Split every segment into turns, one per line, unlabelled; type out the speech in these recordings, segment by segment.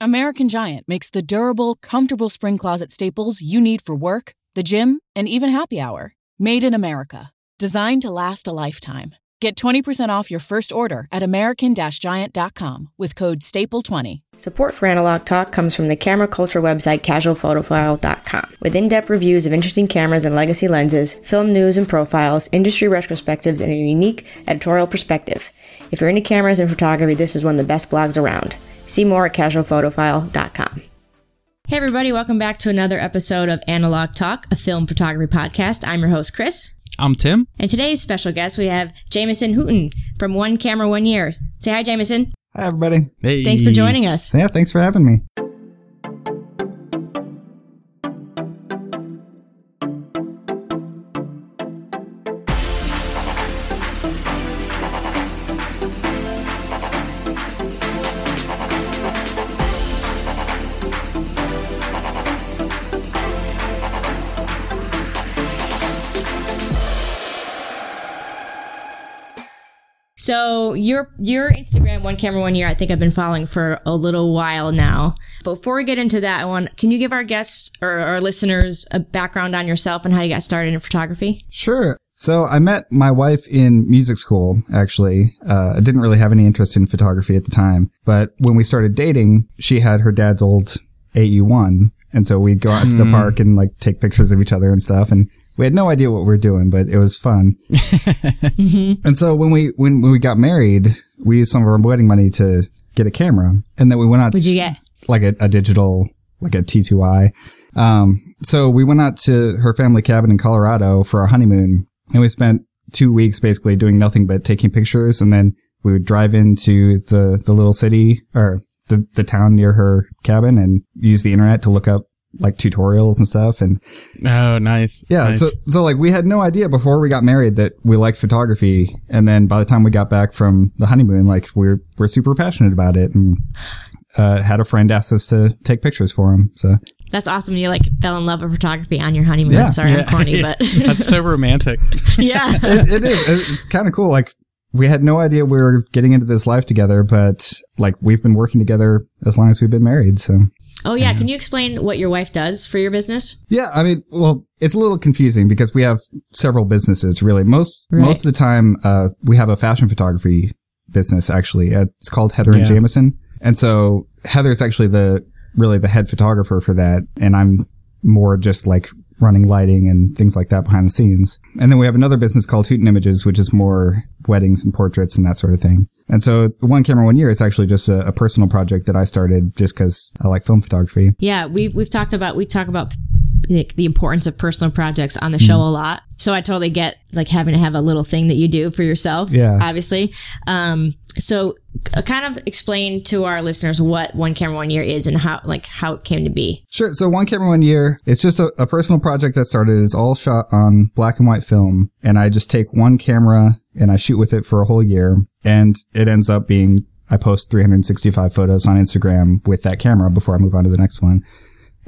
American Giant makes the durable, comfortable spring closet staples you need for work, the gym, and even happy hour. Made in America. Designed to last a lifetime. Get 20% off your first order at American Giant.com with code STAPLE20.
Support for Analog Talk comes from the camera culture website casualphotophile.com. With in depth reviews of interesting cameras and legacy lenses, film news and profiles, industry retrospectives, and a unique editorial perspective. If you're into cameras and photography, this is one of the best blogs around. See more at casualphotophile.com. Hey, everybody, welcome back to another episode of Analog Talk, a film photography podcast. I'm your host, Chris.
I'm Tim.
And today's special guest, we have Jameson Hooton from One Camera One Year. Say hi, Jameson.
Hi, everybody.
Hey.
Thanks for joining us.
Yeah, thanks for having me.
So your your Instagram one camera one year I think I've been following for a little while now. Before we get into that, I want can you give our guests or our listeners a background on yourself and how you got started in photography?
Sure. So I met my wife in music school, actually. Uh, I didn't really have any interest in photography at the time, but when we started dating, she had her dad's old AE1. And so we'd go out to the park and like take pictures of each other and stuff. And we had no idea what we were doing, but it was fun. And so when we, when, when we got married, we used some of our wedding money to get a camera and then we went out
What'd you get?
like a, a digital, like a T2i. Um, so we went out to her family cabin in Colorado for our honeymoon and we spent two weeks basically doing nothing but taking pictures. And then we would drive into the, the little city or the, the town near her cabin and use the internet to look up like tutorials and stuff. And
Oh, nice.
yeah,
Nice.
so, so like we had no idea before we got married that we liked photography. And then by the time we got back from the honeymoon, like we're, we're super passionate about it and, uh, had a friend ask us to take pictures for him. So
That's awesome. You like fell in love with photography on your honeymoon.
Yeah.
Sorry, I'm corny, but
That's so romantic.
yeah.
it, it is. It's kind of cool. Like we had no idea we were getting into this life together, but like we've been working together as long as we've been married. So
Oh yeah, can you explain what your wife does for your business?
yeah, I mean, well, it's a little confusing because we have several businesses really. Most,
Right.
most of the time, uh, we have a fashion photography business actually. Uh, It's called Heather and
Yeah.
Jameson. And so Heather's actually the, really the head photographer for that. And I'm more just like running lighting and things like that behind the scenes. And then we have another business called Hooton Images, which is more weddings and portraits and that sort of thing. And so one camera one year is actually just a, a personal project that I started just because I like film photography.
Yeah, we've we've talked about we talk about like the importance of personal projects on the show
Mm-hmm.
a lot. So I totally get like having to have a little thing that you do for yourself.
Yeah.
obviously. Um, so uh, kind of explain to our listeners what one camera one year is and how like how it came to be.
Sure. So one camera one year, it's just a, a personal project I started. It's all shot on black and white film. And I just take one camera and I shoot with it for a whole year. And it ends up being, I post 365 photos on Instagram with that camera before I move on to the next one.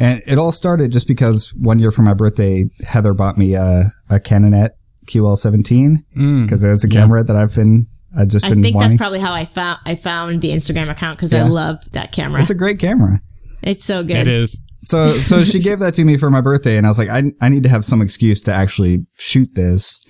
And it all started just because one year for my birthday, Heather bought me a, a Canonet QL17
Mm.
because it was a camera that I've been, I've just
I
been
think
wanting.
that's probably how I found I found the Instagram account because I love that camera.
it's a great camera.
it's so good.
It is.
So, so she gave that to me for my birthday and I was like, I, I need to have some excuse to actually shoot this.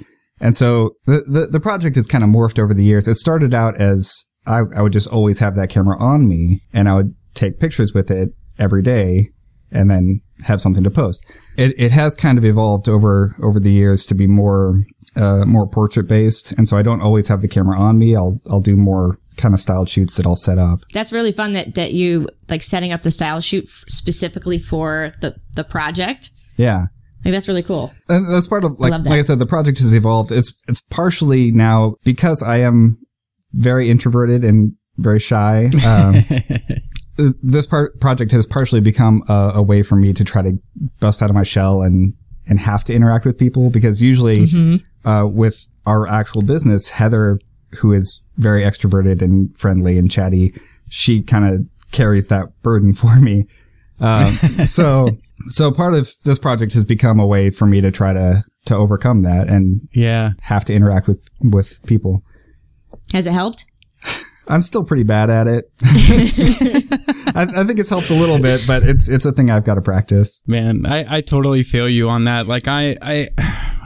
And so the, the, the project has kind of morphed over the years. It started out as I, I would just always have that camera on me and I would take pictures with it every day and then have something to post. It, it has kind of evolved over, over the years to be more, uh, more portrait based. And so I don't always have the camera on me. I'll, I'll do more kind of styled shoots that I'll set up.
That's really fun that that you like setting up the style shoot f- specifically for the the project.
Yeah.
Like that's really cool.
And that's part of like
love that.
like I said, the project has evolved. It's it's partially now because I am very introverted and very shy. Um, th- this part project has partially become a, a way for me to try to bust out of my shell and and have to interact with people because usually uh, with our actual business, Heather, who is very extroverted and friendly and chatty, she kind of carries that burden for me. Um, so, so part of this project has become a way for me to try to, to overcome that and
Yeah.
have to interact with, with people.
Has it helped?
I'm still pretty bad at it. I, I think it's helped a little bit, but it's it's a thing I've got to practice.
Man, I, I totally feel you on that. Like I, I,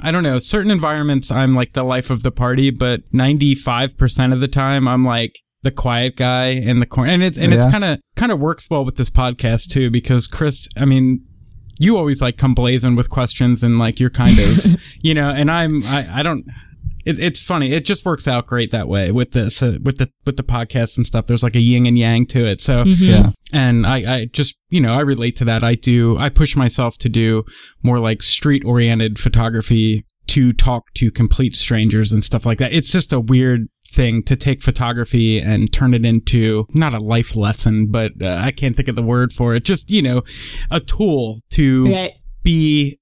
I don't know. Certain environments, I'm like the life of the party, but 95% of the time, I'm like the quiet guy in the corner. And it's, and it's kind of, kind of works well with this podcast too, because Chris, I mean, you always like come blazing with questions and like you're kind of, you know, and I'm, I, I don't, it, it's funny. It just works out great that way with this, uh, with the, with the podcast and stuff. There's like a yin and yang to it. So,
Yeah,
and I, I just you know i relate to that i do i push myself to do more like street oriented photography to talk to complete strangers and stuff like that it's just a weird thing to take photography and turn it into not a life lesson but uh, i can't think of the word for it just you know a tool to
Right.
be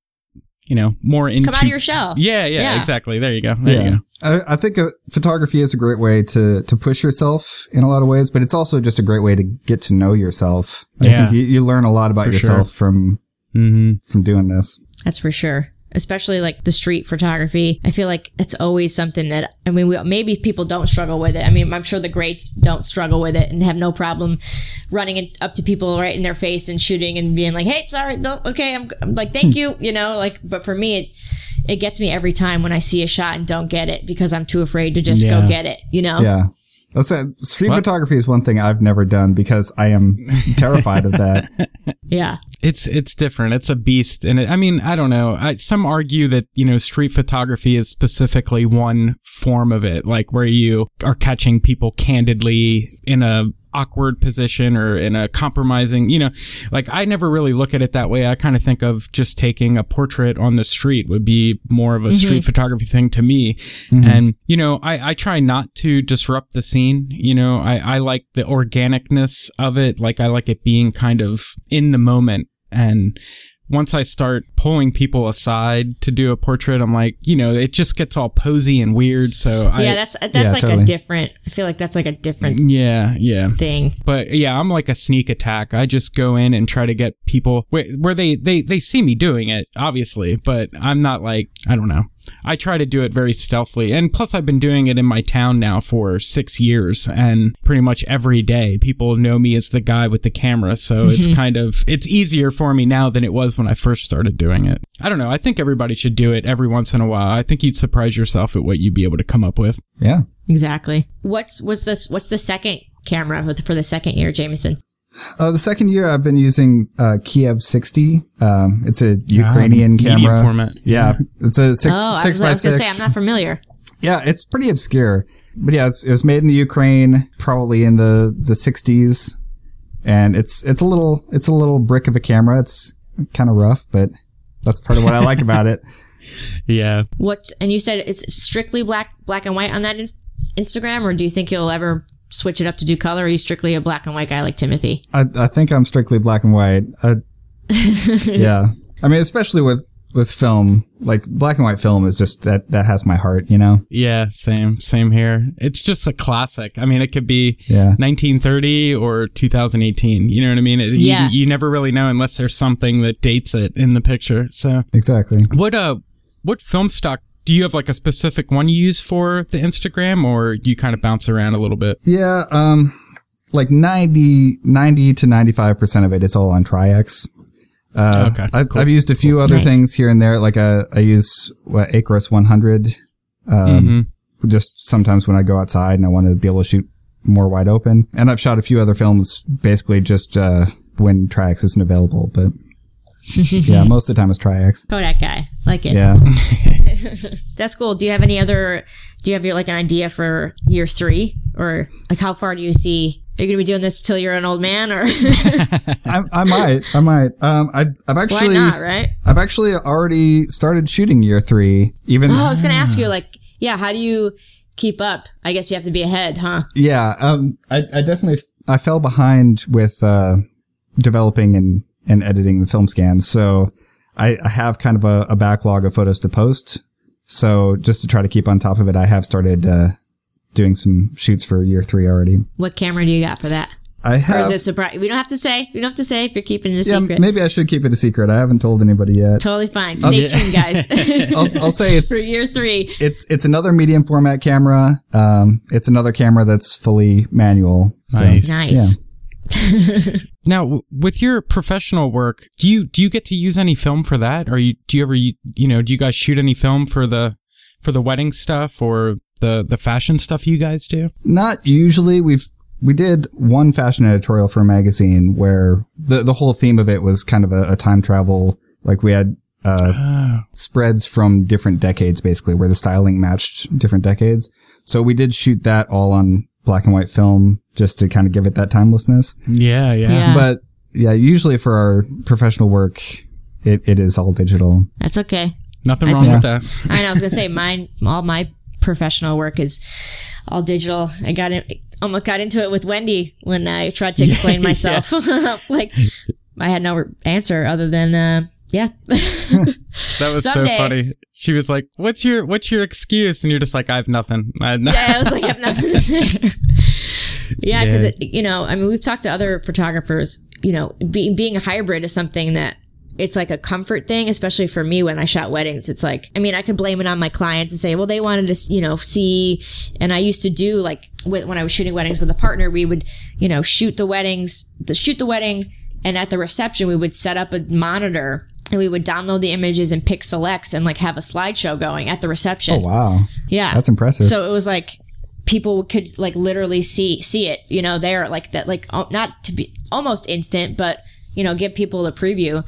you know more into
Come out of your shell.
yeah, yeah
Yeah.
exactly there you go there
yeah.
you go
I, I think uh, photography is a great way to to push yourself in a lot of ways, but it's also just a great way to get to know yourself. I
Yeah.
think you, you learn a lot about
For sure.
yourself from
mm-hmm.
from doing this.
That's for sure. Especially like the street photography. I feel like it's always something that, I mean, we, maybe people don't struggle with it. I mean, I'm sure the greats don't struggle with it and have no problem running it up to people right in their face and shooting and being like, hey, sorry, no, okay, I'm, I'm like, thank hmm. you, you know, like, but for me, it, it gets me every time when I see a shot and don't get it because I'm too afraid to just
Yeah.
go get it, you know?
Yeah. That's it. Street
What?
photography is one thing I've never done because I am terrified of that.
Yeah.
it's it's different. It's a beast, and it, I mean, I don't know. I, some argue that you know street photography is specifically one form of it, like where you are catching people candidly in a awkward position or in a compromising you know like i never really look at it that way. I kind of think of just taking a portrait on the street would be more of a street mm-hmm. photography thing to me. Mm-hmm. And you know I, I try not to disrupt the scene you know. I, I like the organicness of it. Like i like it being kind of in the moment and once I start pulling people aside to do a portrait, I'm like, you know, it just gets all posy and weird. So I,
yeah, that's that's
Yeah,
like
totally.
a different. I feel like that's like a different
yeah, yeah.
thing.
But yeah, I'm like a sneak attack. I just go in and try to get people where, where they, they, they see me doing it, obviously, but I'm not like, I don't know. I try to do it very stealthily. And plus, I've been doing it in my town now for six years, and pretty much every day people know me as the guy with the camera. So it's kind of, it's easier for me now than it was when I first started doing it. I don't know. I think everybody should do it every once in a while. I think you'd surprise yourself at what you'd be able to come up with.
Yeah.
Exactly. What's was this? What's the second camera with- for the second year, Jameson?
Uh, the second year I've been using uh, Kiev 60. Um, it's a Ukrainian
medium
camera.
format.
Yeah, it's a six
oh, I
six
was,
by
I was gonna
six.
say I'm not familiar.
Yeah, it's pretty obscure, but yeah, it's, it was made in the Ukraine, probably in the the 60s, and it's it's a little it's a little brick of a camera. It's kind of rough, but that's part of what I like about it.
Yeah.
What? And you said it's strictly black black and white on that ins- Instagram, or do you think you'll ever switch it up to do color? Or are you strictly a black and white guy like Timothy?
I I think I'm strictly black and white. I, yeah, I mean, especially with with film, like black and white film is just that that has my heart, you know.
Yeah, same, same here. It's just a classic. I mean, it could be
Yeah.
1930 or 2018. You know what I mean? It,
Yeah.
You, you never really know unless there's something that dates it in the picture. So,
Exactly.
what uh, what film stock do you have? Like a specific one you use for the Instagram, or you kind of bounce around a little bit?
Yeah, um, like 90, 90 to 95% of it is all on Tri-X. Uh,
Okay,
I've,
cool.
I've used a few other
Nice.
things here and there. Like, uh, I use what, Acros 100. Um,
Mm-hmm.
just sometimes when I go outside and I want to be able to shoot more wide open. And I've shot a few other films basically just, uh, when Tri-X isn't available, but yeah, most of the time it's Tri-X.
Kodak guy, like it.
Yeah.
That's cool. Do you have any other? Do you have your like an idea for year three, or like how far do you see? Are you gonna be doing this till you're an old man, or
I, I might, I might. Um, I, I've
why
actually,
not? Right?
I've actually already started shooting year three, even
Oh, I was gonna ask you, like, yeah, how do you keep up? I guess you have to be ahead, huh?
Yeah, um, I, I definitely I fell behind with uh, developing and, and editing the film scans, so I, I have kind of a, a backlog of photos to post. So just to try to keep on top of it, I have started uh, doing some shoots for year three already.
What camera do you got for that?
I
Or is
have.
it surprise? We don't have to say. We don't have to say if you're keeping it a
yeah,
secret.
maybe I should keep it a secret. I haven't told anybody yet.
Totally fine. Stay
yeah.
tuned, guys.
I'll, I'll say it's
for year three.
it's it's another medium format camera. Um, it's another camera that's fully manual. So,
Nice.
Nice.
Yeah.
Now, with your professional work, do you do you get to use any film for that? Or you do you ever you, you know do you guys shoot any film for the for the wedding stuff or the the fashion stuff you guys do?
Not usually. We've we did one fashion editorial for a magazine where the the whole theme of it was kind of a, a time travel. Like we had uh,
Oh,
spreads from different decades, basically, where the styling matched different decades. So we did shoot that all on black and white film just to kind of give it that timelessness.
yeah, yeah.
Yeah.
But yeah, usually for our professional work, it, it is all digital.
That's okay.
Nothing wrong
say-
with that.
I know. I was gonna say mine. All my professional work is all digital. I got it. Almost got into it with Wendy when I tried to explain myself. like I had no answer other than uh, yeah.
That was
Someday.
so funny. She was like, "What's your what's your excuse?" And you're just like, "I have nothing." I,
yeah, I was like, I have nothing to say. yeah, because
Yeah.
you know, I mean, we've talked to other photographers. You know, being being a hybrid is something that it's like a comfort thing, especially for me when I shot weddings. It's like, I mean, I can blame it on my clients and say, well, they wanted to, you know, see. And I used to do like with, when I was shooting weddings with a partner, we would, you know, shoot the weddings, the, shoot the wedding, and at the reception, we would set up a monitor. And we would download the images and pick selects and like have a slideshow going at the reception.
Oh, wow.
Yeah.
That's impressive.
So it was like people could like literally see see it, you know, there like that like oh, not to be almost instant, but you know, give people a preview.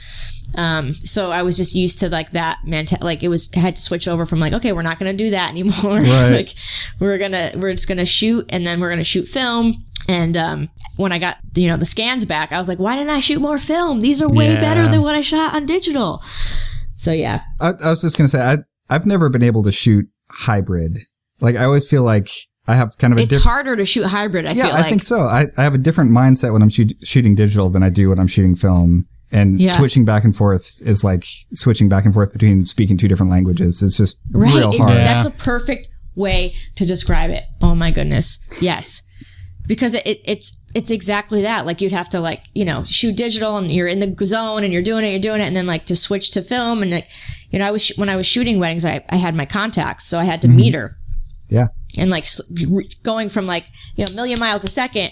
Um, so I was just used to like that mental, like it was, I had to switch over from like, okay, we're not going to do that anymore.
Right.
like we're going to, we're just going to shoot and then we're going to shoot film. And, um, when I got, you know, the scans back, I was like, why didn't I shoot more film? These are way
Yeah.
better than what I shot on digital. So yeah.
I, I was just going to say, I, I've never been able to shoot hybrid. Like, I always feel like I have kind of a
It's
different.
harder to shoot hybrid. I
Yeah,
feel
I think so. I, I have a different mindset when I'm shoot, shooting digital than I do when I'm shooting film. And
Yeah.
switching back and forth is like switching back and forth between speaking two different languages. It's just
Right.
real
It-
hard.
Yeah.
That's a perfect way to describe it. Oh my goodness. Yes. Because it, it's it's exactly that. Like you'd have to like, you know, shoot digital and you're in the zone and you're doing it, you're doing it, and then like to switch to film and like, you know, I was sh- when I was shooting weddings, I, I had my contacts, so I had to mm-hmm. meter
Yeah.
and like re- going from like you know a million miles a second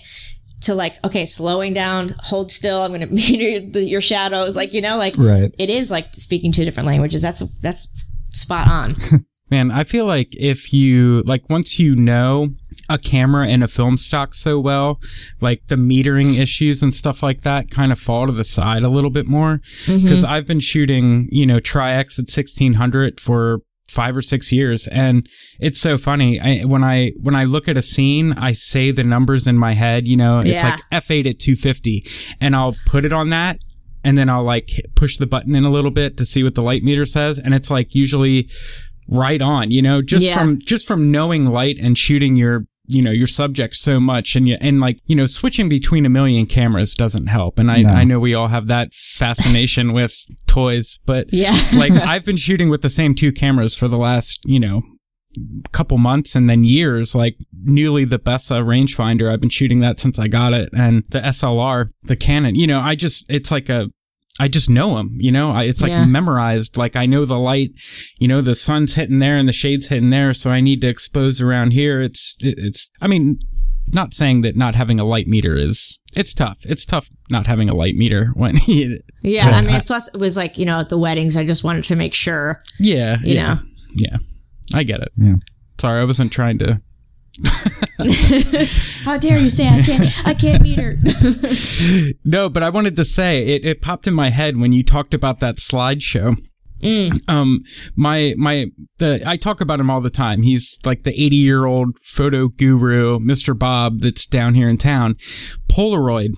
to like okay slowing down hold still i'm gonna meter the, your shadows like you know like
Right.
it is like speaking two different languages that's that's spot on
Man, I feel like if you like once you know a camera and a film stock so well, like the metering issues and stuff like that kind of fall to the side a little bit more. Mm-hmm. Because I've been shooting, you know, Tri-X at sixteen hundred for five or six years, and it's so funny. I, when I when I look at a scene, I say the numbers in my head. You know, it's
Yeah.
like f eight at two fifty, and I'll put it on that. And then I'll like push the button in a little bit to see what the light meter says, and it's like usually right on you know just
Yeah.
from just from knowing light and shooting your you know your subject so much and you and like you know switching between a million cameras doesn't help. And i
No.
i know we all have that fascination with toys but
yeah.
like i've been shooting with the same two cameras for the last you know couple months and then years like newly the Bessa rangefinder. I've been shooting that since I got it and the SLR the Canon you know I just it's like a I just know them, you know. I, it's like
Yeah.
memorized. Like I know the light, you know, the sun's hitting there and the shade's hitting there, so I need to expose around here. It's, it's. I mean, not saying that not having a light meter is. It's tough. It's tough not having a light meter when. You,
yeah i mean
I-
plus it was like you know at the weddings i just wanted to make sure
yeah,
You
yeah,
know.
yeah. I get it.
Yeah.
Sorry, I wasn't trying to.
how dare you say i can't i can't meter
No, but I wanted to say it, it popped in my head when you talked about that slideshow. Um, my, my, the, I talk about him all the time. He's like the 80 year old photo guru, Mr. Bob, that's down here in town. Polaroid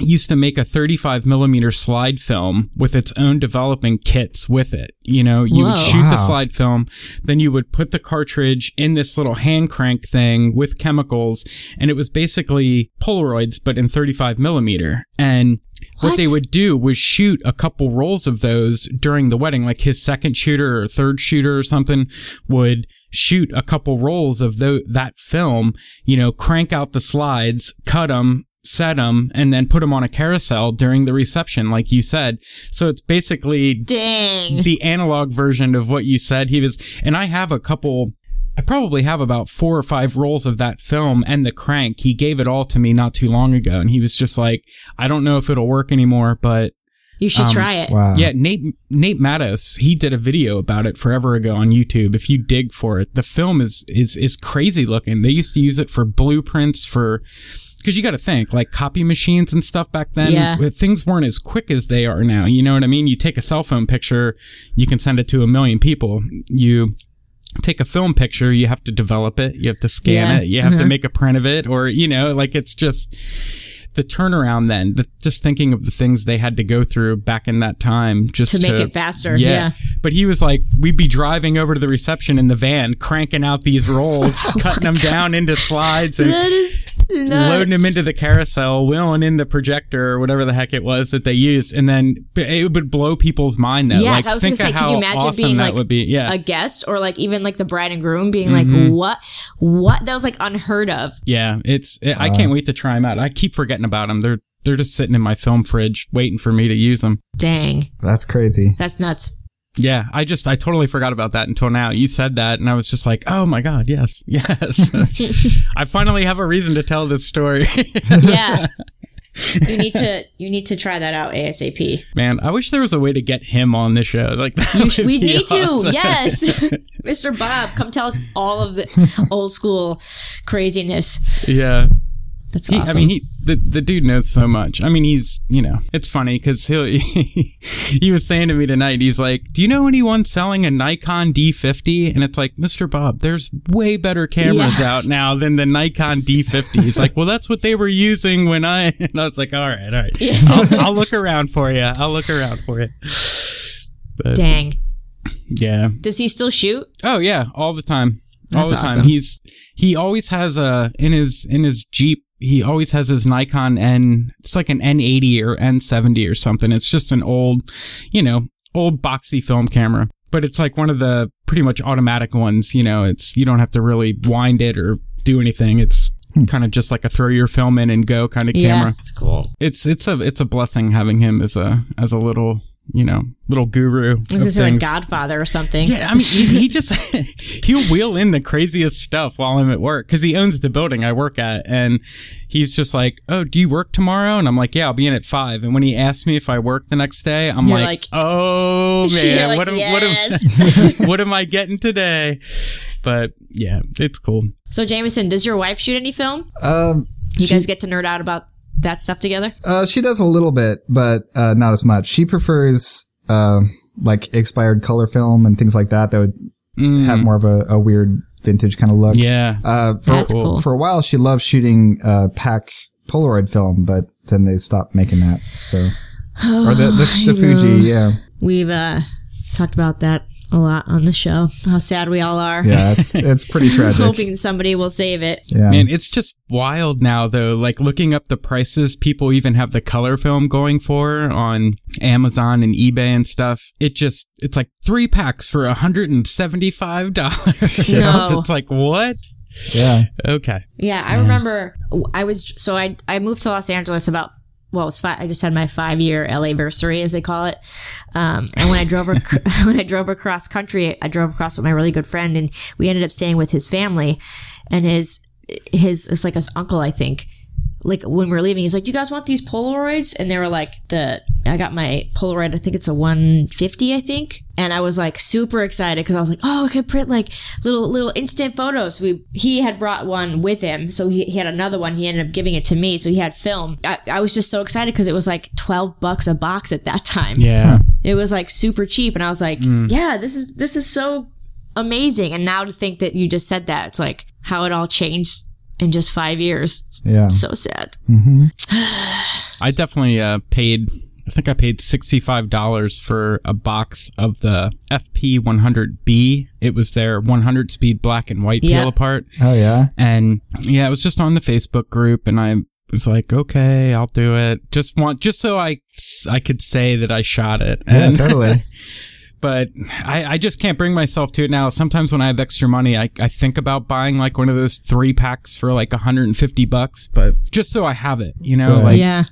used to make a 35 millimeter slide film with its own developing kits with it. You know, you would
Whoa.
shoot the slide film, then you would put the cartridge in this little hand crank thing with chemicals, and it was basically Polaroids, but in 35 millimeter. And what,
What?
they would do was shoot a couple rolls of those during the wedding, like his second shooter or third shooter or something would shoot a couple rolls of tho- that film, you know, crank out the slides, cut them, set them, and then put them on a carousel during the reception, like you said. So it's basically
dang
the analog version of what you said. He was, and I have a couple I probably have about four or five rolls of that film and the crank. He gave it all to me not too long ago, and he was just like, "I don't know if it'll work anymore, but
You should
Um,
try it.
Wow.
yeah." Nate Nate Mattis, he did a video about it forever ago on YouTube. If you dig for it, the film is is is crazy looking. They used to use it for blueprints for. Because you got to think, like copy machines and stuff back then,
Yeah.
things weren't as quick as they are now. You know what I mean? You take a cell phone picture, you can send it to a million people. You take a film picture, you have to develop it, you have to scan
Yeah.
it, you have to
Uh-huh.
make a print of it, or you know, like it's just the turnaround. Then, the, just thinking of the things they had to go through back in that time, just
To make it faster,
Yeah.
yeah.
But he was like, we'd be driving over to the reception in the van, cranking out these rolls, oh cutting them down into slides, and
That is
loading them into the carousel, wheeling in the projector or whatever the heck it was that they used, and then it would blow people's mind. Though,
Yeah,
like
I was
think
gonna
of
say, can
how
you imagine
awesome
being,
that
like,
would be? Yeah,
a guest or like even like the bride and groom being
Mm-hmm.
like what what that was like unheard of
yeah. It's it, I can't wait to try them out. I keep forgetting about them. They're they're just sitting in my film fridge waiting for me to use them.
dang
That's crazy.
that's nuts
Yeah, I just I totally forgot about that until now. You said that, and I was just like, oh my god, yes, yes. I finally have a reason to tell this story.
yeah you need to you need to try that out asap
Man, I wish there was a way to get him on the show. Like that
sh- we need
awesome.
to yes mr bob come tell us all of the old school craziness
Yeah.
That's
He,
awesome
I mean, he the, the dude knows so much. I mean, he's you know, it's funny because he he was saying to me tonight. He's like, "Do you know anyone selling a Nikon D50?" And it's like, Mister Bob, there's way better cameras
Yeah.
out now than the Nikon D50. He's like, "Well, that's what they were using when I." And I was like, "All right, all right, I'll, I'll look around for you. I'll look around for you." But
dang
yeah,
does he still shoot
Oh yeah, all the time. all
That's
the time.
awesome.
He's he always has a in his in his Jeep. He always has his Nikon N. It's like an N80 or N70 or something. It's just an old, you know, old boxy film camera. But it's like one of the pretty much automatic ones. You know, it's you don't have to really wind it or do anything. It's hmm. kind of just like a throw your film in and go kind of
yeah
camera.
it's cool
It's it's a it's a blessing having him as a as a little you know little guru.
I was
of
gonna say like
things.
Godfather or something.
Yeah, I mean, he, he just he'll wheel in the craziest stuff while I'm at work because he owns the building I work at, and he's just like, "Oh, do you work tomorrow?" And I'm like, "Yeah, I'll be in at 5. And when he asks me if I work the next day, I'm like,
like-
"Oh man,
like,
what am
"Yes."
what am what am I getting today?" But yeah, it's cool.
So Jameson, does your wife shoot any film?
Um,
You
she,
guys get to nerd out about that stuff together?
uh, she does a little bit, but uh, not as much. She prefers uh, like expired color film and things like that. That would
Mm,
have more of a, a weird vintage kind of look.
yeah,
Uh, for,
That's cool.
for a while, she loved shooting uh, pack Polaroid film, but then they stopped making that. So, or the the, the Fuji, yeah,
We've uh, talked about that a lot on the show. How sad we all are.
yeah, it's it's pretty tragic.
Hoping somebody will save it.
Yeah,
Man, it's just wild now though. Like looking up the prices people even have the color film going for on Amazon and eBay and stuff. It just it's like three packs for hundred and seventy five dollars.
No.
It's like what?
yeah.
Okay.
Yeah, I remember I was so I I moved to Los Angeles about well, five, I just had my five year LA anniversary, as they call it. Um, and when I drove ac- when I drove across country, I drove across with my really good friend, and we ended up staying with his family, and his his it's like his uncle, I think. Like when we are leaving, he's like, "Do you guys want these Polaroids?" And they were like, "The I got my Polaroid. I think it's a 150, I think." And I was like super excited because I was like, "Oh, I could print like little little instant photos." We he had brought one with him, so he, he had another one. He ended up giving it to me, so he had film. I, I was just so excited because it was like 12 bucks a box at that time.
Yeah.
It was like super cheap, and I was like,
Mm.
"Yeah, this is this is so amazing." And now to think that you just said that, it's like how it all changed in just five years.
Yeah.
so sad.
I definitely uh, paid. I think I paid sixty five dollars for a box of the FP one hundred B. It was their one hundred speed black and white
Yeah.
peel apart.
Oh yeah.
and yeah, it was just on the Facebook group, and I was like, okay, I'll do it. Just want, just so I, I could say that I shot it.
Yeah,
And,
totally.
but I, I just can't bring myself to it now. Sometimes when I have extra money, I, I think about buying like one of those three packs for like 150 bucks, but just so I have it, you know,
Right.
like,
yeah.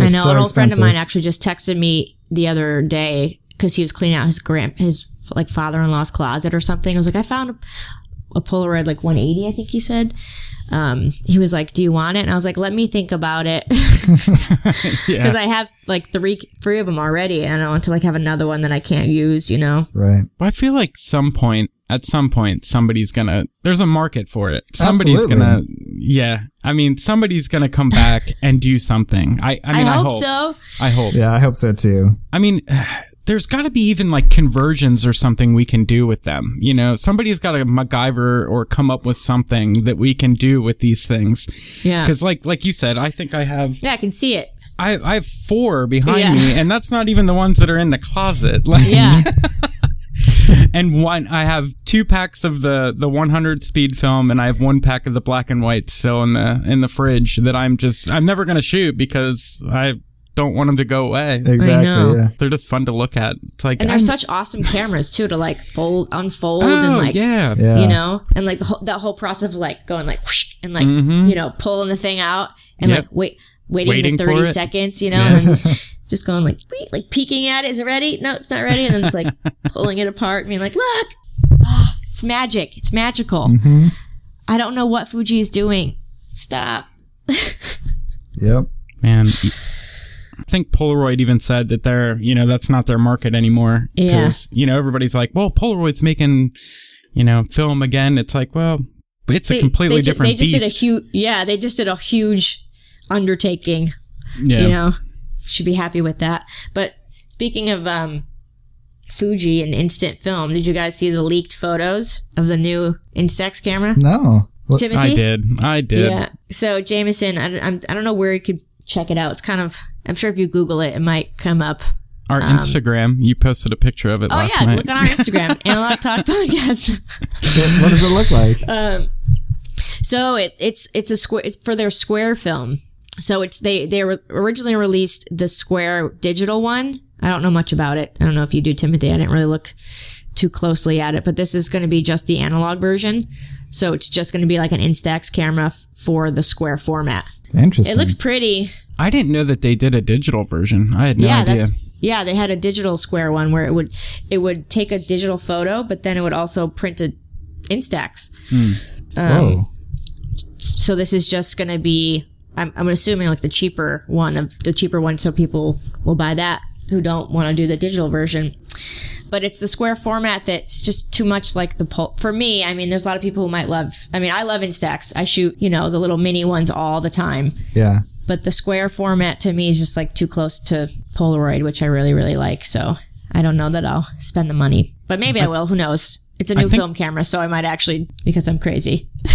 I know
so
an old friend of mine actually just texted me the other day because he was cleaning out his grand his like father in law's closet or something. I was like, I found a Polaroid like 180, I think he said. Um, he was like, "Do you want it?" And I was like, "Let me think about it," because
Yeah.
I have like three three of them already, and I don't want to like have another one that I can't use. You know?
Right.
But I feel like some point, at some point, somebody's gonna. There's a market for it. Somebody's
Absolutely.
gonna. Yeah, I mean, somebody's gonna come back and do something. I. I mean, I,
hope,
hope.
so.
I hope.
Yeah, I hope so too.
I mean, there's got to be even like conversions or something we can do with them. You know, somebody's got to MacGyver or come up with something that we can do with these things.
Yeah.
Because, like, like you said, I think I have
Yeah, I can see it.
I, I have four behind
Yeah.
me, and that's not even the ones that are in the closet. Like,
Yeah.
and one I have two packs of the the 100 speed film, and I have one pack of the black and white still in the in the fridge that I'm just I'm never gonna shoot because I don't want them to go away.
Exactly. Yeah.
They're just fun to look at. It's like
and they're
I'm-
such awesome cameras too to like fold, unfold,
oh,
and like
yeah.
Yeah.
you know, and like the whole, that whole process of like going like whoosh, and like
Mhm.
you know pulling the thing out and
Yep.
like wait waiting,
Waiting
the
for
thirty
it.
seconds, you know, and then just just going like wait, like peeking at it. Is it ready? No, it's not ready. And then it's like pulling it apart and being like, look, Ah, it's magic. It's magical.
Mm-hmm.
I don't know what Fuji is doing. Stop.
Yep.
Man, I think Polaroid even said that they're, you know, that's not their market anymore.
Yeah.
you know, everybody's like, well, Polaroid's making, you know, film again. It's like, well, it's a completely
they ju-
different
They just
beast.
did a huge, yeah, they just did a huge undertaking.
yeah.
you know should be happy with that but speaking of um fuji and instant film did you guys see the leaked photos of the new instax camera
No. What-
timothy
I did. I did.
yeah so jameson I, I'm, I don't know where you could check it out it's kind of i'm sure if you google it it might come up.
Our Instagram, you posted a picture of it
oh
last
yeah
night.
look on our instagram analog talk podcast.
What, what does it look like?
um so it, it's it's a square it's for their square film. So it's they they were originally released the square digital one. I don't know much about it. I don't know if you do timothy. I didn't really look too closely at it but this is going to be just the analog version. So it's just going to be like an instax camera f- for the square format
Interesting.
it looks pretty
I didn't know that they did a digital version. I had no
yeah
idea.
that's yeah they had a digital square one where it would it would take a digital photo but then it would also print a instax hmm.
um, Whoa.
so this is just going to be I'm, I'm assuming like the cheaper one of the cheaper one so people will buy that who don't want to do the digital version but it's the square format that's just too much like the pul- for me i mean there's a lot of people who might love i mean i love instax. I shoot you know the little mini ones all the time.
Yeah.
but the square format to me is just like too close to polaroid which i really really like so i don't know that i'll spend the money. But maybe i will who knows? It's a new
think-
film camera so i might actually because i'm crazy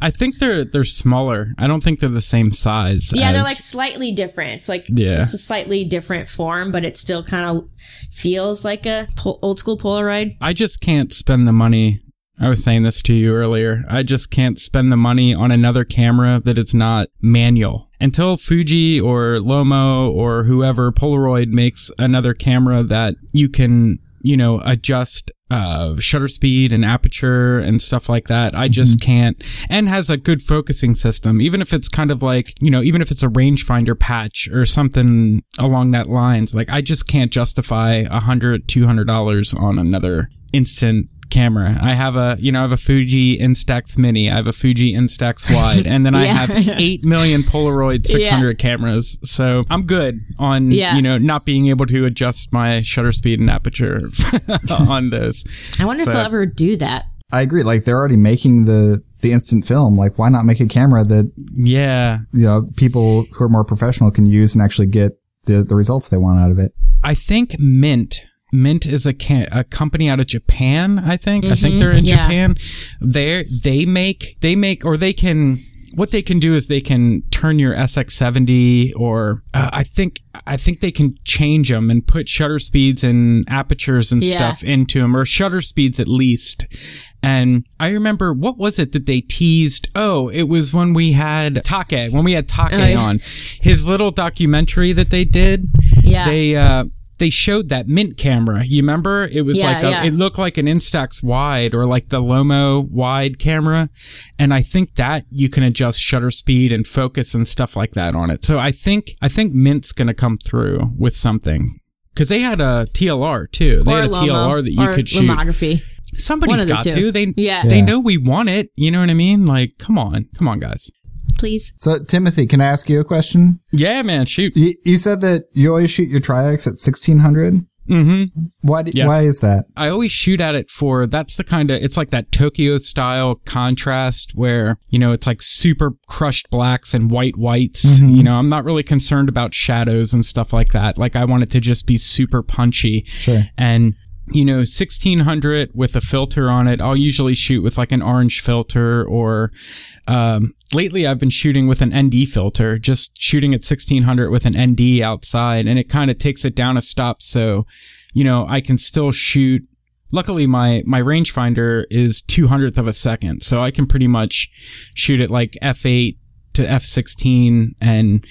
I think they're they're smaller. I don't think they're the same size.
Yeah, they're like slightly different. It's like
Yeah.
it's just a slightly different form, but it still kind of feels like a pol- old school Polaroid.
I just can't spend the money. I was saying this to you earlier. I just can't spend the money on another camera that it's not manual. Until Fuji or Lomo or whoever Polaroid makes another camera that you can, you know, adjust uh, shutter speed and aperture and stuff like that. I just can't. And has a good focusing system, even if it's kind of like, you know, even if it's a rangefinder patch or something along that lines. Like, I just can't justify a hundred, two hundred dollars on another instant camera. I have a, you know, I have a Fuji Instax Mini. I have a Fuji Instax Wide, and then I
Yeah.
have eight million Polaroid 600 cameras. So I'm good on,
Yeah.
you know, not being able to adjust my shutter speed and aperture on those.
I wonder if
So-
they'll ever do that.
I agree. Like they're already making the the instant film. Like why not make a camera that
Yeah.
you know people who are more professional can use and actually get the the results they want out of it?
I think Mint. Mint is a ca- a company out of Japan. I think. I think they're in
yeah.
Japan. They they make they make or they can. What they can do is they can turn your SX70 or uh, I think I think they can change them and put shutter speeds and apertures and
Yeah.
stuff into them or shutter speeds at least. And I remember what was it that they teased? Oh, it was when we had Take when we had Take
Oh, yeah.
on his little documentary that they did
Yeah.
they uh they showed that mint camera you remember it was
Yeah,
like a,
yeah.
it looked like an instax wide or like the lomo wide camera and i think that you can adjust shutter speed and focus and stuff like that on it so i think i think mint's gonna come through with something because they had a tlr too they
or
had a
Lomo,
tlr that you
or
could shoot
Lomography.
Somebody's
One of the
got
two.
to. They
Yeah.
they know we want it. You know what I mean? Like, come on, come on, guys.
Please.
So, Timothy, can I ask you a question?
Yeah, man, shoot.
You, you said that you always shoot your Tri-X at 1600.
Mm-hmm.
Why, do,
Yeah.
why is that?
I always shoot at it for that's the kind of it's like that Tokyo style contrast where you know it's like super crushed blacks and white whites.
Mhm.
You know, I'm not really concerned about shadows and stuff like that. Like I want it to just be super punchy
Sure.
and you know 1600 with a filter on it. I'll usually shoot with like an orange filter or um, lately i've been shooting with an nd filter just shooting at 1600 with an nd outside and it kind of takes it down a stop. So you know i can still shoot. Luckily my my rangefinder is 200th of a second so i can pretty much shoot at like f8 to f16 and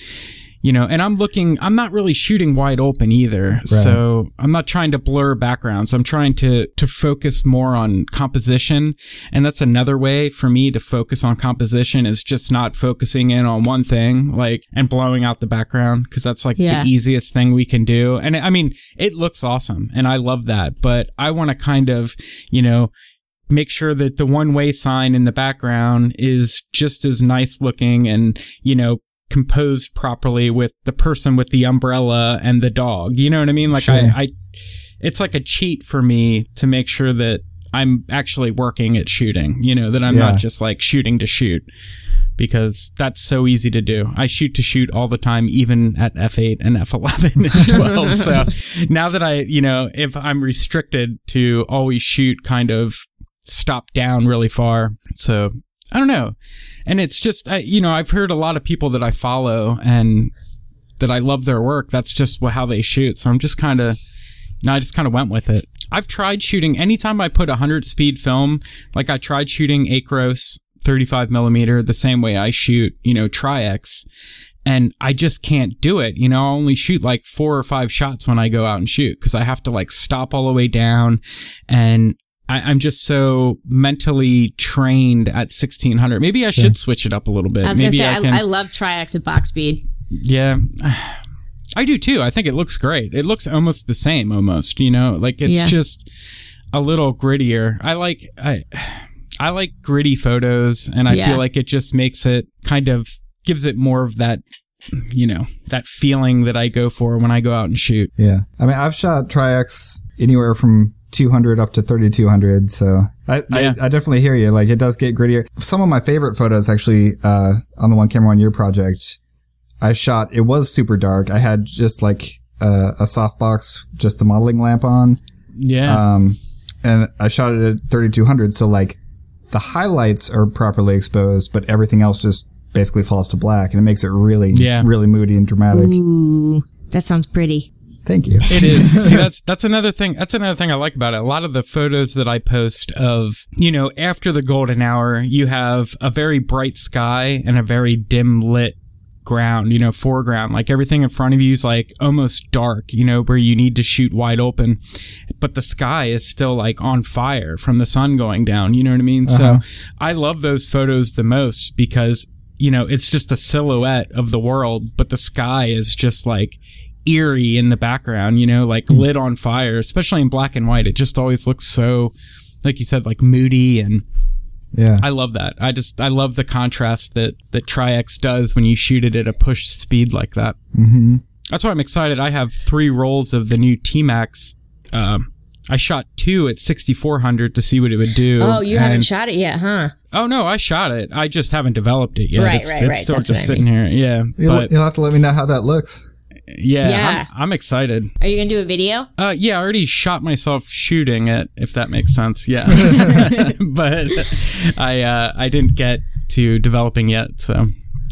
you know and i'm looking i'm not really shooting wide open either. So i'm not trying to blur backgrounds. I'm trying to to focus more on composition. And that's another way for me to focus on composition is just not focusing in on one thing like and blowing out the background because that's like
Yeah.
the easiest thing we can do. And i mean it looks awesome and i love that but i want to kind of you know make sure that the one way sign in the background is just as nice looking and you know composed properly with the person with the umbrella and the dog you know what i mean like
Sure.
I, I it's like a cheat for me to make sure that i'm actually working at shooting you know that i'm
Yeah.
not just like shooting to shoot because that's so easy to do. I shoot to shoot all the time, even at F8 and F11 and 12. so now that I, you know, if I'm restricted to always shoot kind of stop down really far. So I don't know. And it's just, I, you know, I've heard a lot of people that I follow and that I love their work. That's just how they shoot. So I'm just kind of, you know, I just kind of went with it. I've tried shooting anytime I put a 100 speed film, like I tried shooting Acros 35 millimeter the same way I shoot, you know, Tri-X. And I just can't do it. You know, I only shoot like four or five shots when I go out and shoot because I have to like stop all the way down. And I, I'm just so mentally trained at 1600. Maybe I should switch it up a little bit.
I was
Maybe
gonna say I,
can,
I love Tri-X at box speed.
yeah. I do too. I think it looks great. It looks almost the same almost, you know? Like it's
Yeah.
just a little grittier. I like I I like gritty photos and I
Yeah.
feel like it just makes it kind of gives it more of that you know, that feeling that I go for when I go out and shoot.
Yeah. I mean, I've shot Tri-X anywhere from 200 up to 3200. So I,
Yeah.
I, I definitely hear you. Like it does get grittier. Some of my favorite photos actually, uh, on the one camera on your project, I shot, it was super dark. I had just like, uh, a softbox, just the modeling lamp on.
Yeah.
Um, and I shot it at 3200. So like the highlights are properly exposed, but everything else just basically falls to black and it makes it really,
Yeah.
really moody and dramatic.
Ooh, that sounds pretty.
Thank you.
It is. See, that's that's another thing. That's another thing I like about it. A lot of the photos that I post of, you know, after the golden hour, you have a very bright sky and a very dim lit ground, you know, foreground. Like everything in front of you is like almost dark, you know, where you need to shoot wide open, but the sky is still like on fire from the sun going down. You know what I mean?
Uh-huh.
So I love those photos the most because you know it's just a silhouette of the world, but the sky is just like eerie in the background, you know, like lit on fire, especially in black and white. It just always looks so, like you said, like moody and
Yeah.
I love that. I just I love the contrast that that Tri-X does when you shoot it at a push speed like that.
hmm
That's why I'm excited. I have three rolls of the new T-Max. Um, I shot two at 6400 to see what it would do.
Oh, you haven't shot it yet, huh?
Oh no, I shot it. I just haven't developed it yet.
Right,
it's,
right,
it's
right.
still
That's
just
what I
sitting here. Yeah,
You'll,
but
you'll have to let me know how that looks.
yeah,
Yeah.
I'm, I'm excited.
Are you gonna do a video?
Uh, yeah, I already shot myself shooting it, if that makes sense. Yeah, but I uh, I didn't get to developing yet, so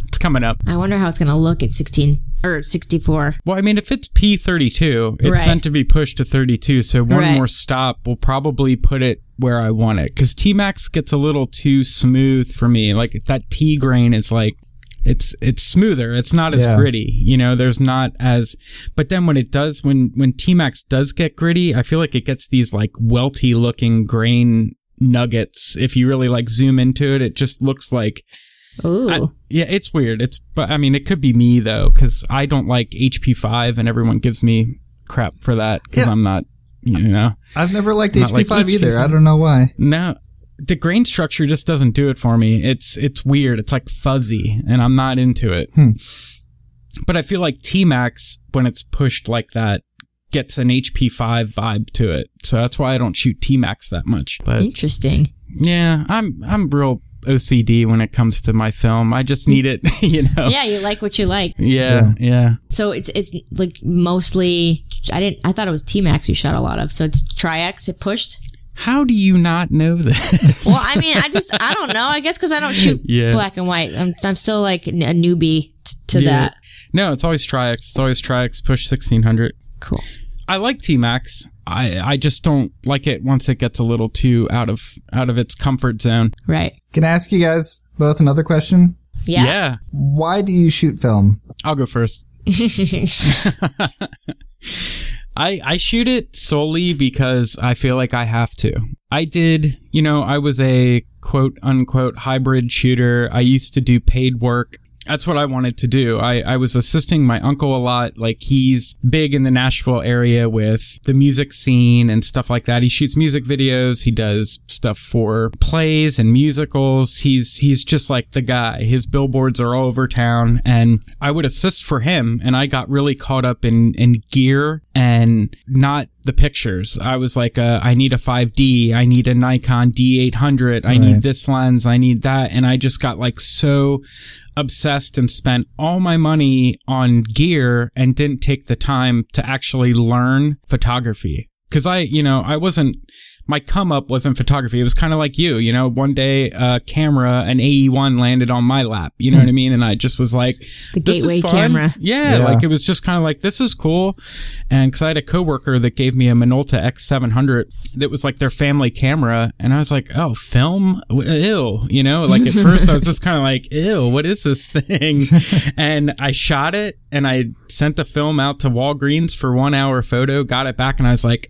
it's coming up.
I wonder how it's gonna look at 16 or 64.
Well, I mean, if it's P32, it's
Right.
meant to be pushed to 32. So one
Right.
more stop will probably put it where I want it. Because T Max gets a little too smooth for me. Like that T grain is like. It's it's smoother. It's not as
Yeah.
gritty. You know, there's not as. But then when it does, when when T Max does get gritty, I feel like it gets these like welty looking grain nuggets. If you really like zoom into it, it just looks like
Ooh.
I- yeah, it's weird. It's but I mean, it could be me though, because I don't like HP five, and everyone gives me crap for that because
Yeah.
I'm not You know,
I've never liked
Not like
HP5 either.
HP5.
I don't know why.
no, the grain structure just doesn't do it for me. It's it's weird. It's like fuzzy, and I'm not into it.
Hmm.
But I feel like T Max when it's pushed like that gets an HP5 vibe to it. So that's why I don't shoot T Max that much. But
Interesting.
yeah, I'm I'm real OCD when it comes to my film. I just need it, you know.
Yeah, you like what you like.
Yeah, yeah.
So it's it's like mostly. I didn't. I thought it was T Max you shot a lot of. So it's Tri-X. It pushed.
How do you not know this?
Well, I mean, I just I don't know. I guess because I don't shoot
Yeah.
black and white. I'm I'm still like a newbie t- to
Yeah.
that.
No, it's always Tri-X. It's always Tri-X push 1600.
Cool.
I like T-Max. I, I just don't like it once it gets a little too out of out of its comfort zone.
Right.
Can I ask you guys both another question?
Yeah. Yeah.
Why do you shoot film?
I'll go first. I I shoot it solely because I feel like I have to. I did, you know, I was a quote unquote hybrid shooter. I used to do paid work. That's what I wanted to do. I, I was assisting my uncle a lot. Like he's big in the Nashville area with the music scene and stuff like that. He shoots music videos. He does stuff for plays and musicals. He's he's just like the guy. His billboards are all over town and I would assist for him and I got really caught up in in gear and not the pictures. I was like, uh, I need a 5D. I need a Nikon D800. I need this lens. I need that. And I just got like so obsessed and spent all my money on gear and didn't take the time to actually learn photography. Cause I, you know, I wasn't, my come up wasn't photography. It was kind of like you, you know, one day a camera, an AE1 landed on my lap, you know what I mean? And I just was like,
The
this is
gateway
fun.
camera.
Yeah,
Yeah.
like it was just kind of like this is cool, and because I had a coworker that gave me a Minolta X700 that was like their family camera, and I was like, oh, film, ew, you know. Like at first I was just kind of like, ew, what is this thing? and I shot it, and I sent the film out to Walgreens for one hour photo, got it back, and I was like.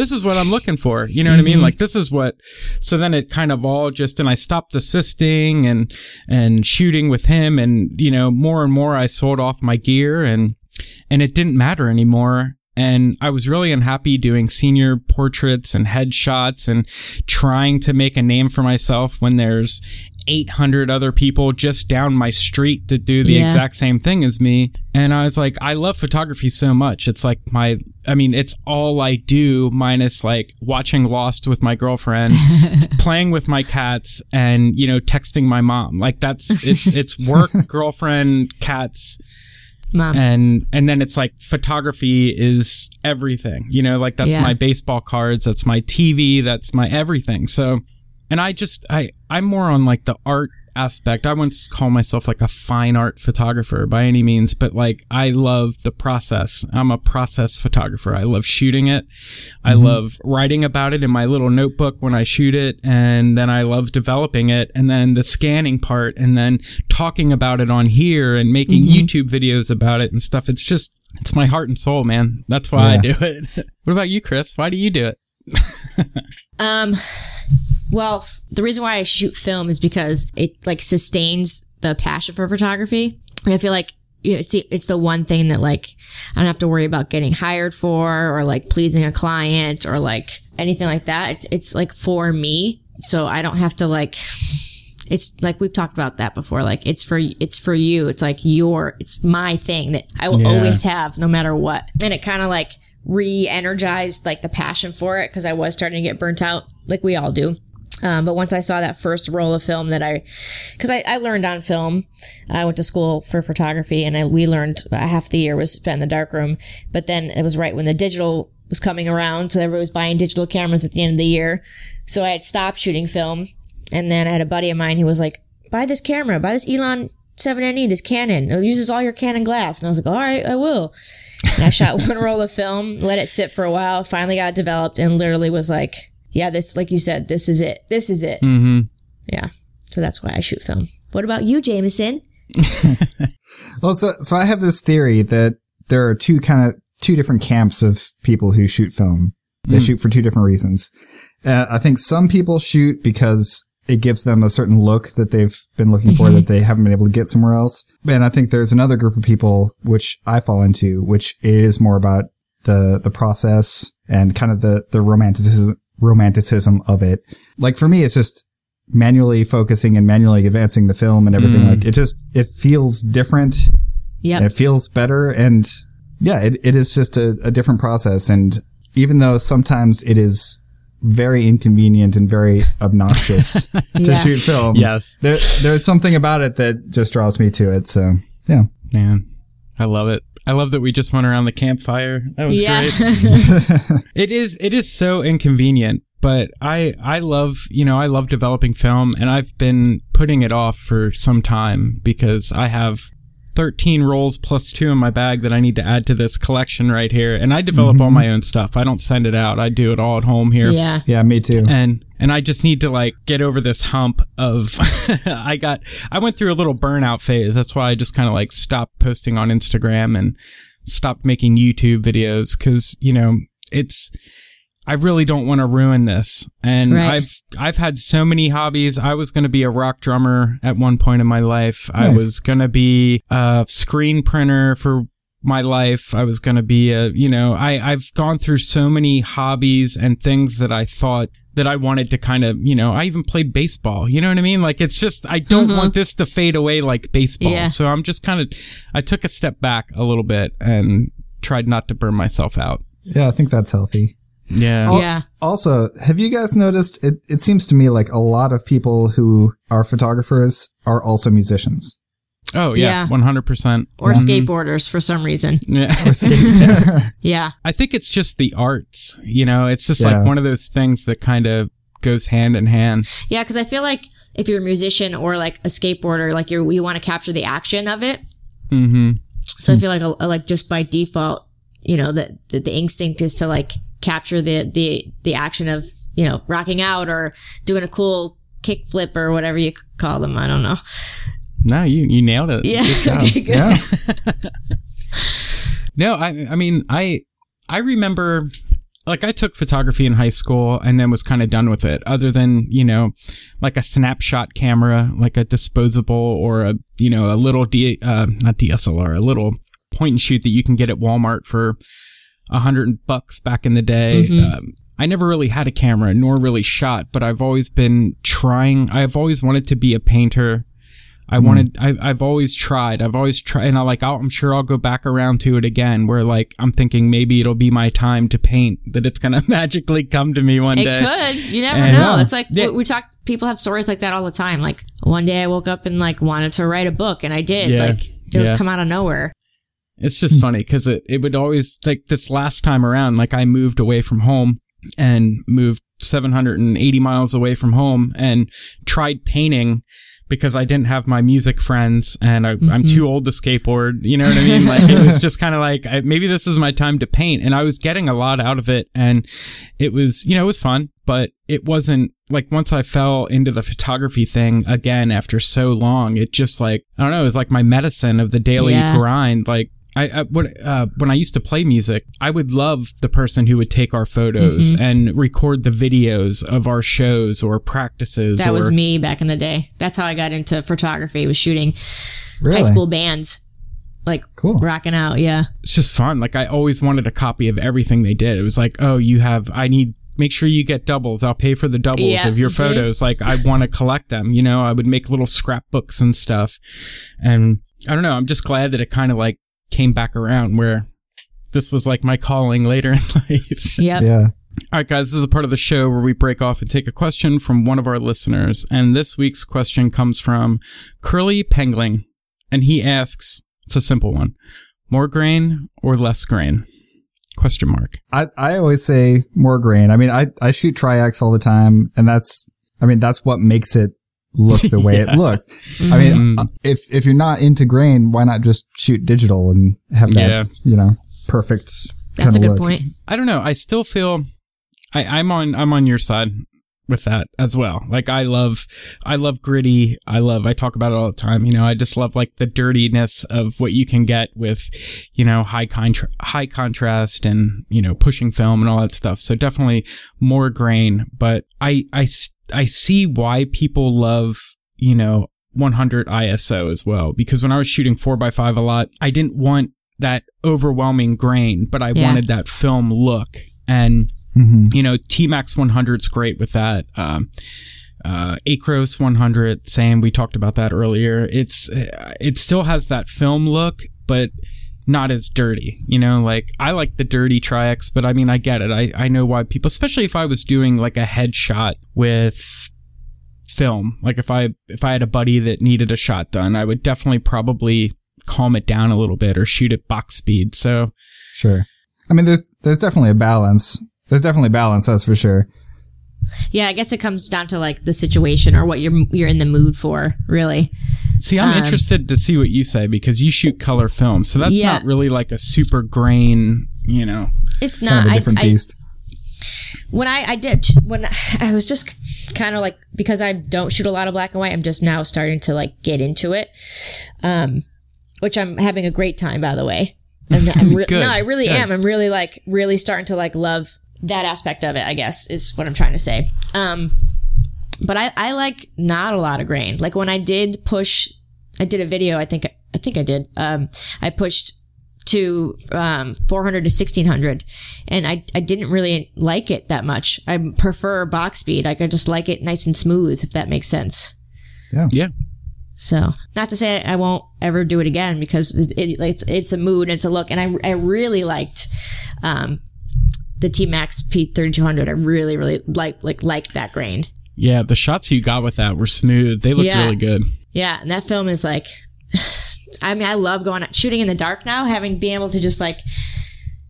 This is what I'm looking for. You know what I mean? Mm-hmm. Like this is what so then it kind of all just and I stopped assisting and and shooting with him and you know more and more I sold off my gear and and it didn't matter anymore and I was really unhappy doing senior portraits and headshots and trying to make a name for myself when there's 800 other people just down my street that do the
Yeah.
exact same thing as me and I was like I love photography so much it's like my I mean it's all I do minus like watching Lost with my girlfriend playing with my cats and you know texting my mom like that's it's it's work girlfriend cats
Mom.
and and then it's like photography is everything you know like that's
Yeah.
my baseball cards that's my tv that's my everything so and i just i i'm more on like the art aspect. I wouldn't call myself like a fine art photographer by any means but like i love the process. I'm a process photographer. I love shooting it. I love writing about it in my little notebook when i shoot it and then i love developing it and then the scanning part and then talking about it on here and making youtube videos about it and stuff. It's just it's my heart and soul man. That's why i do it. What about you chris? Why do you do it?
Um, well, f- the reason why I shoot film is because it like sustains the passion for photography. And I feel like you know, it's the, it's the one thing that like I don't have to worry about getting hired for or like pleasing a client or like anything like that. It's it's like for me, so I don't have to like. It's like we've talked about that before. Like it's for it's for you. It's like your it's my thing that I will
Yeah.
always have no matter what. And it kind of like re-energized like the passion for it because I was starting to get burnt out, like we all do. Um, but once I saw that first roll of film that I, because I, I learned on film, I went to school for photography and I, we learned uh, half the year was spent in the darkroom. But then it was right when the digital was coming around, so everybody was buying digital cameras at the end of the year. So I had stopped shooting film, and then I had a buddy of mine who was like, "Buy this camera, buy this Elan 7NE, this Canon. It uses all your Canon glass." And I was like, "All right, I will." And I shot one roll of film, let it sit for a while, finally got developed, and literally was like, yeah, this, like you said, this is it. This is it.
mm-hmm
Yeah. So that's why I shoot film. What about you, Jameson?
Well, so, so I have this theory that there are two kind of two different camps of people who shoot film. They shoot for two different reasons. Uh, I think some people shoot because it gives them a certain look that they've been looking for that they haven't been able to get somewhere else. And I think there's another group of people, which I fall into, which it is more about the the process and kind of the the romanticism romanticism of it. Like for me, it's just manually focusing and manually advancing the film and everything. Mm. Like it just it feels different. Yeah. it feels better and yeah it, it is just a, a different process and even though sometimes it is very inconvenient and very obnoxious to
Yeah.
shoot film
Yes.
there, there's something about it that just draws me to it so yeah
Man, I love it. I love that we just went around the campfire. That was
Yeah.
great. It is it is so inconvenient, but I I love, you know, I love developing film and I've been putting it off for some time because I have 13 rolls plus 2 in my bag that I need to add to this collection right here and I develop all mm-hmm. my own stuff. I don't send it out. I do it all at home here
yeah.
yeah me too
and and I just need to like get over this hump of I got I went through a little burnout phase. That's why I just kind of like stopped posting on Instagram and stopped making YouTube videos cuz you know, it's I really don't want to ruin this. And
Right.
I've I've had so many hobbies. I was going to be a rock drummer at one point in my life. I was going to be a screen printer for my life. I was going to be a, you know, I, I've gone through so many hobbies and things that I thought that I wanted to kind of, you know, I even played baseball. You know what I mean? Like it's just, I don't mm-hmm. want this to fade away like baseball.
Yeah.
So I'm just kind of, I took a step back a little bit and tried not to burn myself out.
yeah i think that's healthy
Yeah.
Yeah.
also have you guys noticed it, it seems to me like a lot of people who are photographers are also musicians
Oh yeah.
Yeah.
100%.
Or
yeah.
skateboarders for some reason.
Yeah.
Yeah.
I think it's just the arts, you know, it's just
Yeah.
like one of those things that kind of goes hand in hand.
Yeah, because I feel like if you're a musician or like a skateboarder, like you're you want to capture the action of it.
hmm
So I feel like a, like just by default, you know, that the, the instinct is to like capture the the the action of you know rocking out or doing a cool kick flip or whatever you call them. I don't know.
No, you, you nailed it.
Yeah.
Good
good.
yeah
No, I I mean I I remember like I took photography in high school and then was kind of done with it. Other than you know, like a snapshot camera, like a disposable or a you know a little D uh, not DSLR, a little point and shoot that you can get at Walmart for a hundred bucks back in the day.
Mhm.
Um, I never really had a camera nor really shot, but I've always been trying. I've always wanted to be a painter. I hmm. wanted, I, I've always tried. I've always tried, and I like, I'll, I'm sure I'll go back around to it again. Where like, I'm thinking maybe it'll be my time to paint. That it's gonna magically come to me one
It
day.
It could. You never
And-
know. It's like
Yeah.
we, we talk. People have stories like that all the time. Like one day I woke up and like wanted to write a book, and I did.
Yeah.
Like it
Yeah.
would come out of nowhere.
It's just hmm. funny because it, it would always like this last time around, like I moved away from home and moved 780 miles away from home and tried painting because I didn't have my music friends and I, I'm mm-hmm. too old to skateboard. You know what I mean? Like it was just kind of like I, maybe this is my time to paint, and I was getting a lot out of it, and it was you know it was fun, but it wasn't like once I fell into the photography thing again after so long, it just like I don't know, it was like my medicine of the daily
Yeah.
grind, like. I, I when, uh, when I used to play music, I would love the person who would take our photos
Mm-hmm.
and record the videos of our shows or practices.
That
or,
was me back in the day. That's how I got into photography. Was shooting
really
high school bands, like
cool
rocking out. Yeah.
it's just fun. Like I always wanted a copy of everything they did. It was like, oh, you have, I need, make sure you get doubles. I'll pay for the doubles
Yeah.
of your photos. Like I want to collect them. You know, I would make little scrapbooks and stuff. And I don't know. I'm just glad that it kind of like came back around where this was like my calling later in life.
Yep.
yeah
All right, guys, this is a part of the show where we break off and take a question from one of our listeners. And this week's question comes from Curly Pengling. And he asks, it's a simple one, more grain or less grain? Question mark.
I, I always say more grain. I mean, I, I shoot Tri-X all the time, and that's, I mean, that's what makes it look the way
Yeah.
it looks. I mean,
Mhm.
uh, if, if you're not into grain, why not just shoot digital and have that,
Yeah.
you know, perfect.
That's a good
look?
point.
I don't know. I still feel I, I'm on I'm on your side with that as well. Like I love I love gritty. I love I talk about it all the time. You know, I just love like the dirtiness of what you can get with, you know, high contra- high contrast and, you know, pushing film and all that stuff. So definitely more grain, but I I s- I see why people love, you know, 100 ISO as well because when I was shooting 4x5 a lot, I didn't want that overwhelming grain, but I
Yeah.
wanted that film look. And
hmm
you know, T Max 100's great with that. Um, uh, Acros 100, same. We talked about that earlier. It's uh, it still has that film look, but not as dirty. You know, like I like the dirty Tri-X, but I mean, I get it. I I know why people, especially if I was doing like a headshot with film. Like if I if I had a buddy that needed a shot done, I would definitely probably calm it down a little bit or shoot at box speed. So
Sure. I mean, there's there's definitely a balance. There's definitely balance, that's for sure.
Yeah, I guess it comes down to like the situation or what you're you're in the mood for, really.
See, I'm
Um,
interested to see what you say because you shoot color film, so that's
Yeah.
not really like a super grain, you know.
It's
Kind
not.
of a
I-
different
I,
beast.
when I I did when I was just kind of like because I don't shoot a lot of black and white. I'm just now starting to like get into it, um, which I'm having a great time by the way. I'm, I'm re- no, I really
good.
am. I'm really like really starting to like love that aspect of it. I guess is what I'm trying to say. Um, but I I like not a lot of grain. Like when I did push, I did a video. I think I think I did. Um, I pushed to um 400 to 1600 and I, I didn't really like it that much i prefer box speed like i just like it nice and smooth if that makes sense
Yeah.
Yeah so not to say i won't ever do it again because it, it, it's it's a mood and it's a look and i, I really liked um the t-max p3200 i really really like like liked that grain
Yeah, the shots you got with that were smooth. They look
Yeah.
really good.
Yeah, and that film is like, I mean, I love going shooting in the dark now. Having being able to just like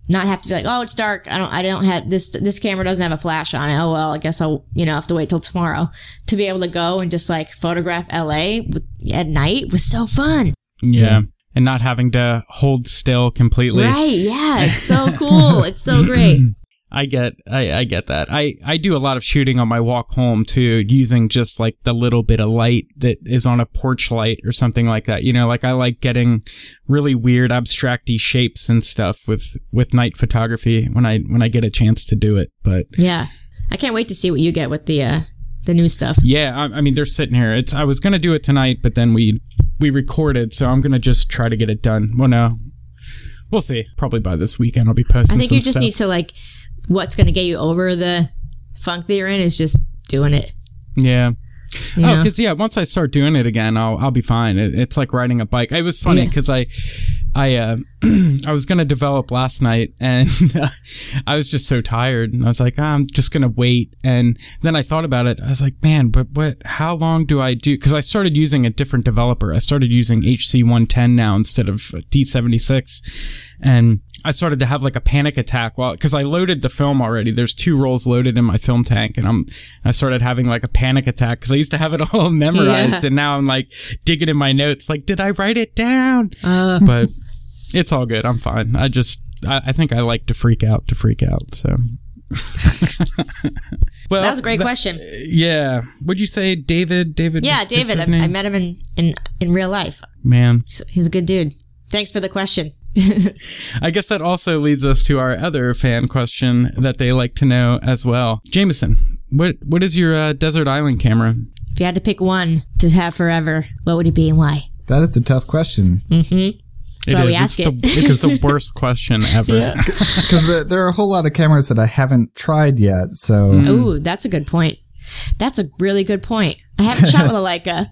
not have to be like, oh, it's dark. I don't, I don't have this. This camera doesn't have a flash on it. Oh well, I guess I'll, you know, have to wait till tomorrow to be able to go and just like photograph LA with, at night was so fun.
Yeah. And not having to hold still completely.
Right? Yeah, it's so cool. it's so great.
I get I, I get that. I, I do a lot of shooting on my walk home too, using just like the little bit of light that is on a porch light or something like that. You know, like I like getting really weird abstracty shapes and stuff with with night photography when I when I get a chance to do it. But
Yeah, I can't wait to see what you get with the uh the new stuff.
yeah, I, I mean they're sitting here. It's I was gonna do it tonight, but then we we recorded, so I'm gonna just try to get it done. Well, no, we'll see. Probably by this weekend I'll be posting.
I think you just
stuff.
need to like, what's going to get you over the funk that you're in is just doing it.
Yeah.
You
Oh, because yeah, once I start doing it again, I'll I'll be fine. It, it's like riding a bike. It was funny
Yeah.
because I I uh, I was gonna develop last night, and I was just so tired, and I was like, "Ah, I'm just gonna wait. And then I thought about it. I was like, man, but what? How long do I do? Because I started using a different developer. I started using HC110 now instead of D76, and I started to have like a panic attack while because I loaded the film already. There's two rolls loaded in my film tank, and I'm I started having like a panic attack because I used to have it all memorized,
Yeah.
and now I'm like digging in my notes, like, did I write it down?
Uh,
But it's all good. I'm fine. I just I, I think I like to freak out to freak out. So. well,
that was a great
that-
question.
Yeah. Would you say David? David?
Yeah, David. I, I met him in, in, in real life.
Man,
He's, he's a good dude. Thanks for the question.
I guess that also leads us to our other fan question that they like to know as well. Jameson, what what is your uh, desert island camera?
If you had to pick one to have forever, what would it be and why?
That is a tough question
Mm-hmm. That's why we
It's
ask
the,
it.
it's the worst question ever.
because there, there are a whole lot of cameras that I haven't tried yet. So
Ooh, that's a good point. That's a really good point. I haven't shot with a Leica,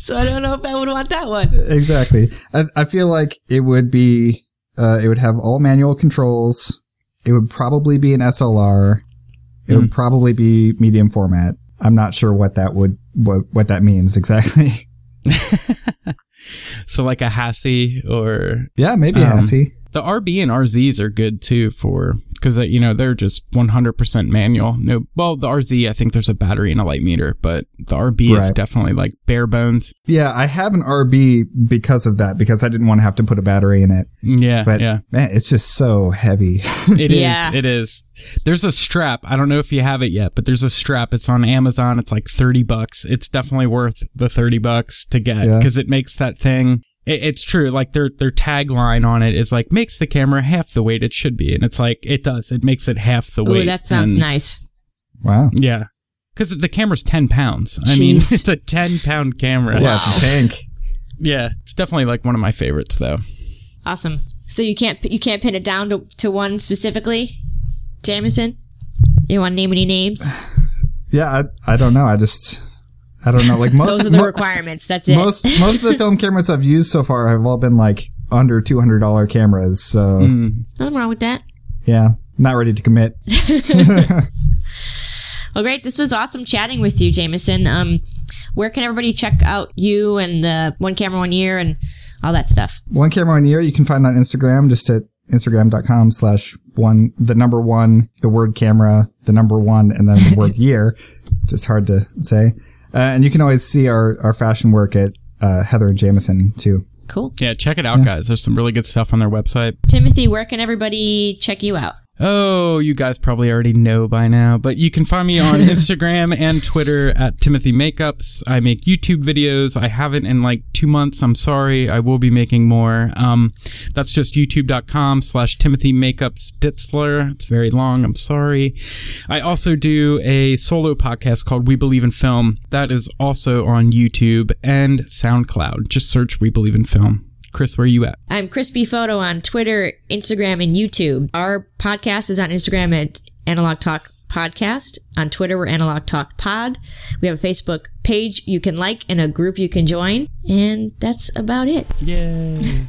so I don't know if I would want that one.
exactly, I, I feel like it would be uh, it would have all manual controls. It would probably be an SLR. It would probably be medium format. I'm not sure what that would what what that means exactly.
So like a Hassie or
yeah, maybe a
Um,
Hassie.
The RB and RZs are good too for because uh, you know they're just 100% manual. No, well the RZ I think there's a battery and a light meter, but the RB is definitely like bare bones.
Yeah, I have an RB because of that because I didn't want to have to put a battery in it.
Yeah,
But
yeah.
man, it's just so heavy.
It is.
Yeah.
It is. There's a strap. I don't know if you have it yet, but there's a strap. It's on Amazon. It's like 30 bucks. It's definitely worth the 30 bucks to get
Yeah.
because it makes that thing. It, it's true. Like their their tagline on it is like makes the camera half the weight it should be, and it's like it does. It makes it half the weight.
Ooh, that sounds
And-
nice.
wow.
Yeah, because the camera's 10 pounds. I mean, it's a 10 pound camera.
Yeah, it's a tank.
Yeah, it's definitely like one of my favorites though.
Awesome. So you can't you can't pin it down to, to one specifically, Jameson. You want to name any names?
Yeah, I, I don't know. I just I don't know. Like most
Those are the
mo-
requirements. That's it.
most most of the film cameras I've used so far have all been like under two hundred dollar cameras. So
Nothing wrong with that.
yeah, not ready to commit.
Well, great. This was awesome chatting with you, Jameson. Um, where can everybody check out you and the One Camera One Year and all that stuff?
One camera one year you can find on Instagram just at instagram.com slash one the number one the word camera the number one and then the word year just hard to say uh, and you can always see our our fashion work at uh, Heather and Jameson too.
Cool.
Yeah, check it out, guys. There's some really good stuff on their website.
Timothy, where can everybody check you out?
Oh, you guys probably already know by now, but you can find me on Instagram and Twitter at Timothy Makeups. I make YouTube videos. I haven't in like two months. I'm sorry. I will be making more. Um, that's just youtube.com slash Timothy Makeups Ditzler. It's very long. I'm sorry. I also do a solo podcast called We Believe in Film. That is also on YouTube and SoundCloud. Just search We Believe in Film. Chris, where are you at?
I'm Crispy Photo on Twitter, Instagram, and YouTube. Our podcast is on Instagram at Analog Talk Podcast. On Twitter, we're Analog Talk Pod. We have a Facebook page you can like and a group you can join. And that's about it.
Yay.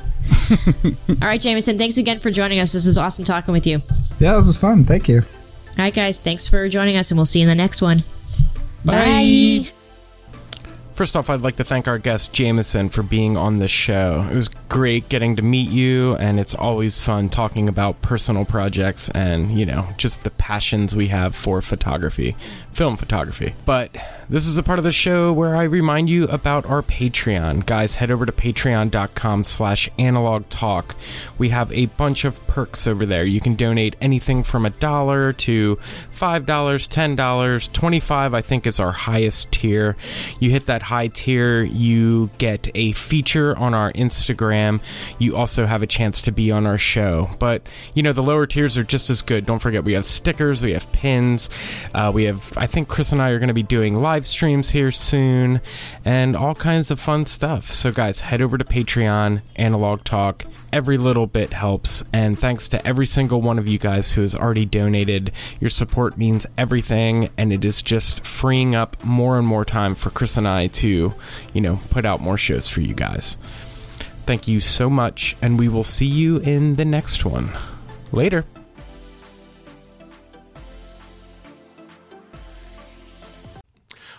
All right, Jameson, thanks again for joining us. This was awesome talking with you.
Yeah, this was fun. Thank you.
All right, guys, thanks for joining us, and we'll see you in the next one.
Bye.
First off, I'd like to thank our guest Jameson for being on the show. It was great getting to meet you, and it's always fun talking about personal projects and, you know, just the passions we have for photography, film photography. But this is a part of the show where I remind you about our Patreon. Guys, head over to patreon.com slash analog talk. We have a bunch of perks over there. You can donate anything from a dollar to $5, $10, 25 I think is our highest tier. You hit that high tier, you get a feature on our Instagram. You also have a chance to be on our show. But, you know, the lower tiers are just as good. Don't forget, we have stickers, we have pins, uh, we have, I think Chris and I are going to be doing live streams here soon, and all kinds of fun stuff. So, guys, head over to Patreon, Analog Talk. Every little bit helps, and thanks to every single one of you guys who has already donated. Your support means everything, and it is just freeing up more and more time for Chris and I to, you know, put out more shows for you guys. Thank you so much, and we will see you in the next one. Later.